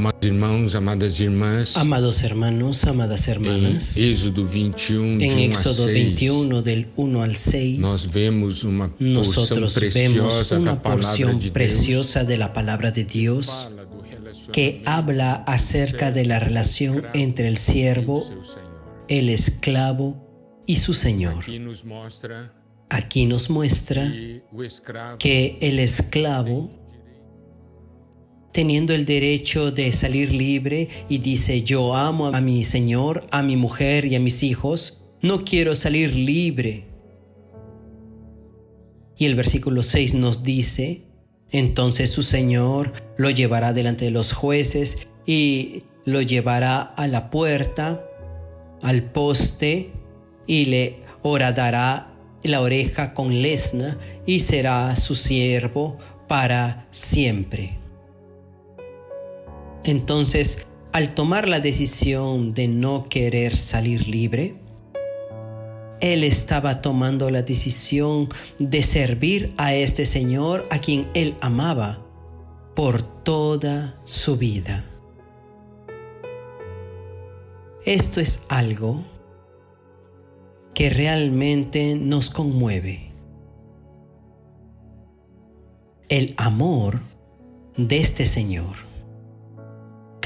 Amados irmãos, amadas irmãs, Amados hermanos, amadas hermanas, em Êxodo 21, de en 1 a Éxodo 6, 21 del 1 al 6, nós vemos uma porção nosotros vemos una palavra porción de Deus. preciosa de la palabra de Dios que habla acerca de la relación entre el siervo, el esclavo y su Señor. Aquí nos muestra que el esclavo, teniendo el derecho de salir libre y dice, yo amo a mi Señor, a mi mujer y a mis hijos, no quiero salir libre. Y el versículo 6 nos dice, entonces su Señor lo llevará delante de los jueces y lo llevará a la puerta, al poste, y le horadará la oreja con lesna y será su siervo para siempre. Entonces, al tomar la decisión de no querer salir libre, él estaba tomando la decisión de servir a este Señor a quien él amaba por toda su vida. Esto es algo que realmente nos conmueve. El amor de este Señor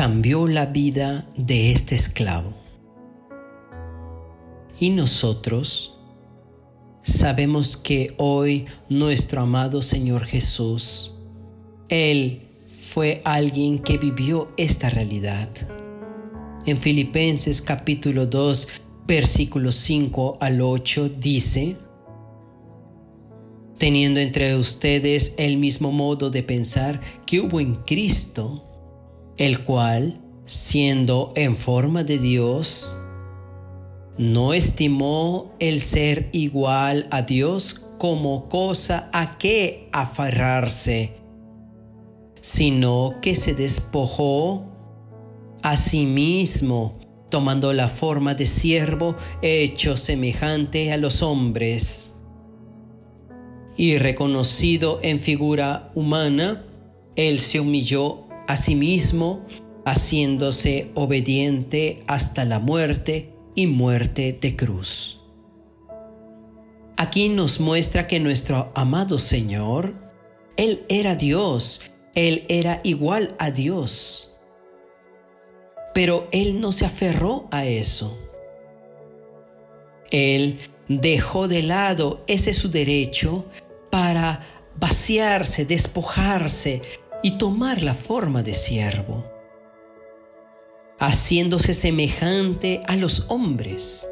cambió la vida de este esclavo. Y nosotros sabemos que hoy nuestro amado Señor Jesús, Él fue alguien que vivió esta realidad. En Filipenses capítulo 2, versículos 5 al 8 dice, teniendo entre ustedes el mismo modo de pensar que hubo en Cristo, el cual, siendo en forma de Dios, no estimó el ser igual a Dios como cosa a que aferrarse, sino que se despojó a sí mismo, tomando la forma de siervo hecho semejante a los hombres. Y reconocido en figura humana, él se humilló a sí mismo, haciéndose obediente hasta la muerte y muerte de cruz. Aquí nos muestra que nuestro amado Señor, Él era Dios, Él era igual a Dios, pero Él no se aferró a eso. Él dejó de lado ese su derecho para vaciarse, despojarse y tomar la forma de siervo, haciéndose semejante a los hombres.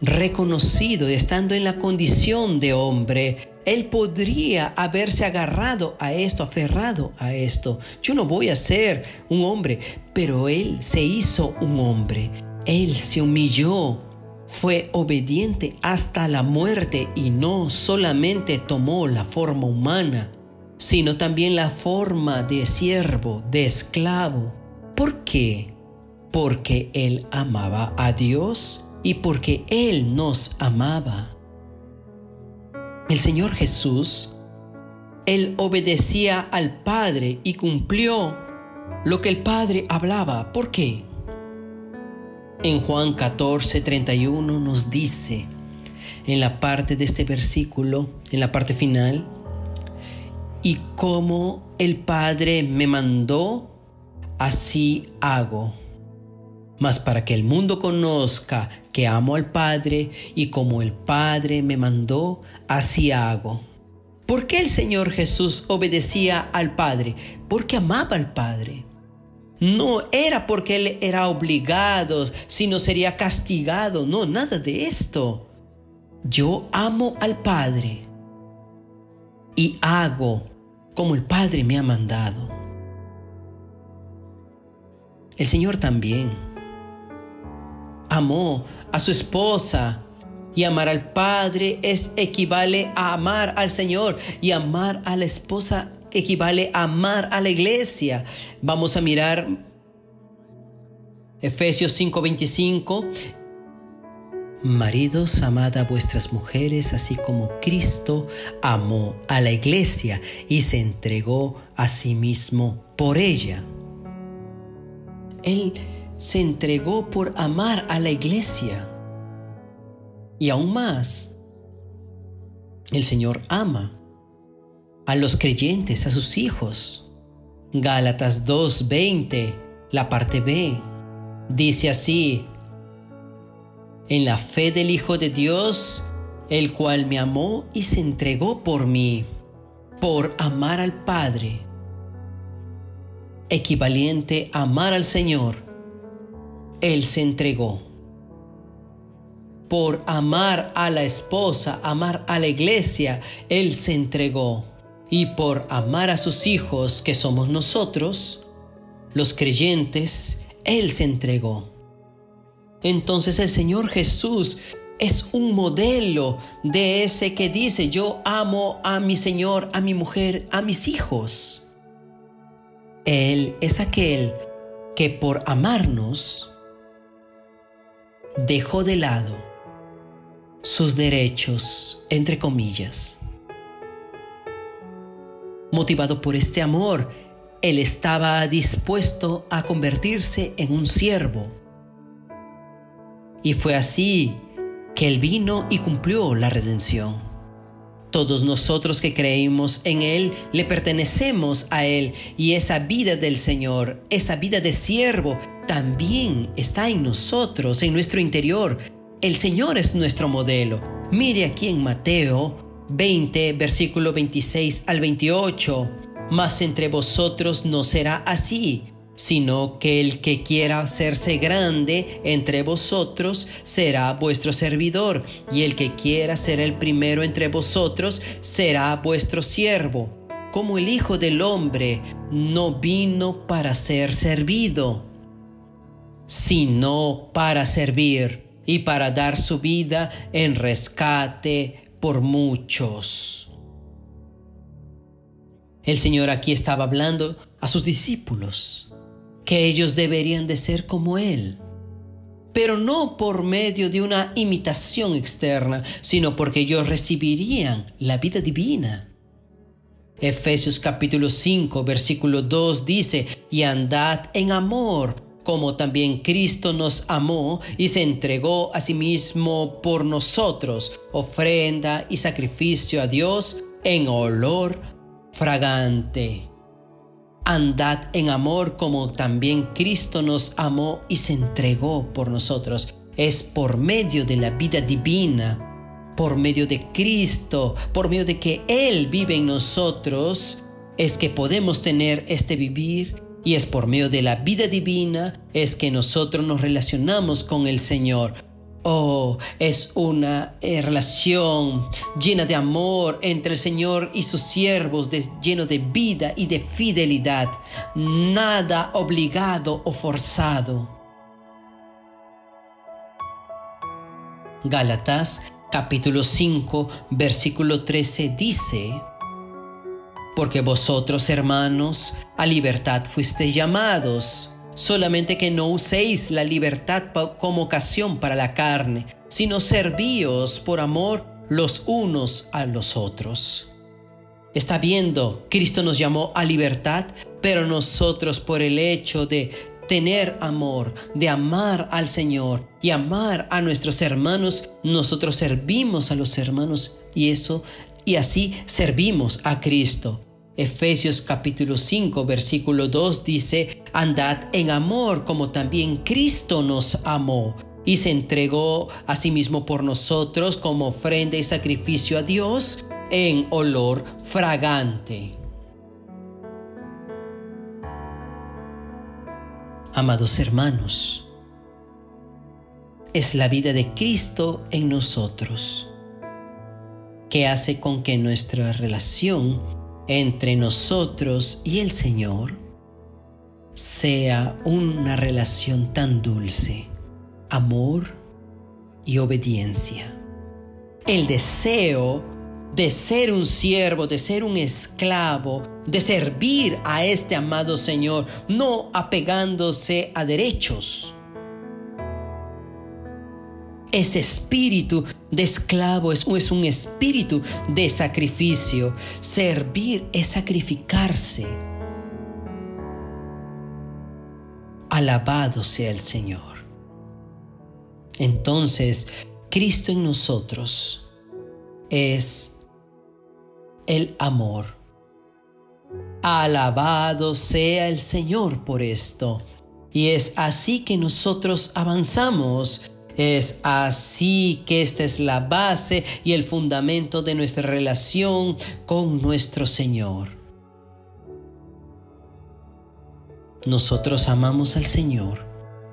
Reconocido y estando en la condición de hombre, él podría haberse agarrado a esto, aferrado a esto. Yo no voy a ser un hombre, pero él se hizo un hombre. Él se humilló, fue obediente hasta la muerte y no solamente tomó la forma humana, sino también la forma de siervo, de esclavo. ¿Por qué? Porque él amaba a Dios y porque él nos amaba. El Señor Jesús, él obedecía al Padre y cumplió lo que el Padre hablaba. ¿Por qué? En Juan 14, 31 nos dice, en la parte de este versículo, en la parte final, y como el Padre me mandó, así hago. Mas para que el mundo conozca que amo al Padre y como el Padre me mandó, así hago. ¿Por qué el Señor Jesús obedecía al Padre? Porque amaba al Padre. No era porque él era obligado, sino sería castigado. No, nada de esto. Yo amo al Padre y hago como el Padre me ha mandado. El Señor también amó a su esposa y amar al Padre es equivale a amar al Señor y amar a la esposa equivale a amar a la iglesia. Vamos a mirar Efesios 5:25 Maridos, amad a vuestras mujeres, así como Cristo amó a la iglesia y se entregó a sí mismo por ella. Él se entregó por amar a la iglesia. Y aún más, el Señor ama a los creyentes, a sus hijos. Gálatas 2:20, la parte B, dice así, en la fe del Hijo de Dios, el cual me amó y se entregó por mí, por amar al Padre. Equivalente a amar al Señor, Él se entregó. Por amar a la esposa, amar a la iglesia, Él se entregó. Y por amar a sus hijos, que somos nosotros, los creyentes, Él se entregó. Entonces el Señor Jesús es un modelo de ese que dice, yo amo a mi Señor, a mi mujer, a mis hijos. Él es aquel que por amarnos dejó de lado sus derechos, entre comillas. Motivado por este amor, Él estaba dispuesto a convertirse en un siervo y fue así que Él vino y cumplió la redención. Todos nosotros que creímos en Él, le pertenecemos a Él y esa vida del Señor, esa vida de siervo, también está en nosotros, en nuestro interior. El Señor es nuestro modelo. Mire aquí en Mateo 20, versículo 26 al 28. Mas entre vosotros no será así sino que el que quiera hacerse grande entre vosotros será vuestro servidor, y el que quiera ser el primero entre vosotros será vuestro siervo. Como el Hijo del Hombre no vino para ser servido, sino para servir y para dar su vida en rescate por muchos. El Señor aquí estaba hablando a sus discípulos que ellos deberían de ser como Él, pero no por medio de una imitación externa, sino porque ellos recibirían la vida divina. Efesios capítulo 5, versículo 2 dice, y andad en amor, como también Cristo nos amó y se entregó a sí mismo por nosotros, ofrenda y sacrificio a Dios en olor fragante. Andad en amor como también Cristo nos amó y se entregó por nosotros. Es por medio de la vida divina, por medio de Cristo, por medio de que Él vive en nosotros, es que podemos tener este vivir y es por medio de la vida divina es que nosotros nos relacionamos con el Señor. Oh, es una eh, relación llena de amor entre el Señor y sus siervos, lleno de vida y de fidelidad, nada obligado o forzado. Gálatas capítulo 5 versículo 13 dice, Porque vosotros hermanos a libertad fuisteis llamados solamente que no uséis la libertad como ocasión para la carne, sino servíos por amor los unos a los otros. Está viendo, Cristo nos llamó a libertad, pero nosotros por el hecho de tener amor, de amar al Señor y amar a nuestros hermanos, nosotros servimos a los hermanos y eso y así servimos a Cristo. Efesios capítulo 5 versículo 2 dice, andad en amor como también Cristo nos amó y se entregó a sí mismo por nosotros como ofrenda y sacrificio a Dios en olor fragante. Amados hermanos, es la vida de Cristo en nosotros que hace con que nuestra relación entre nosotros y el Señor sea una relación tan dulce, amor y obediencia. El deseo de ser un siervo, de ser un esclavo, de servir a este amado Señor, no apegándose a derechos. Ese espíritu de esclavo es, es un espíritu de sacrificio. Servir es sacrificarse. Alabado sea el Señor. Entonces, Cristo en nosotros es el amor. Alabado sea el Señor por esto. Y es así que nosotros avanzamos. Es así que esta es la base y el fundamento de nuestra relación con nuestro Señor. Nosotros amamos al Señor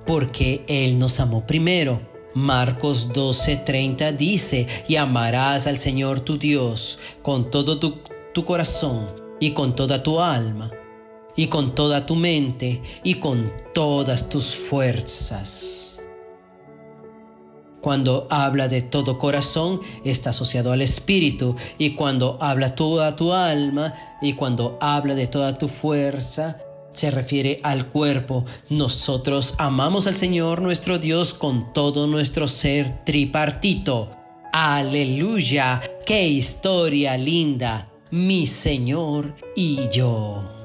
porque Él nos amó primero. Marcos 12:30 dice, y amarás al Señor tu Dios con todo tu, tu corazón y con toda tu alma y con toda tu mente y con todas tus fuerzas. Cuando habla de todo corazón está asociado al espíritu y cuando habla toda tu alma y cuando habla de toda tu fuerza se refiere al cuerpo. Nosotros amamos al Señor nuestro Dios con todo nuestro ser tripartito. Aleluya, qué historia linda, mi Señor y yo.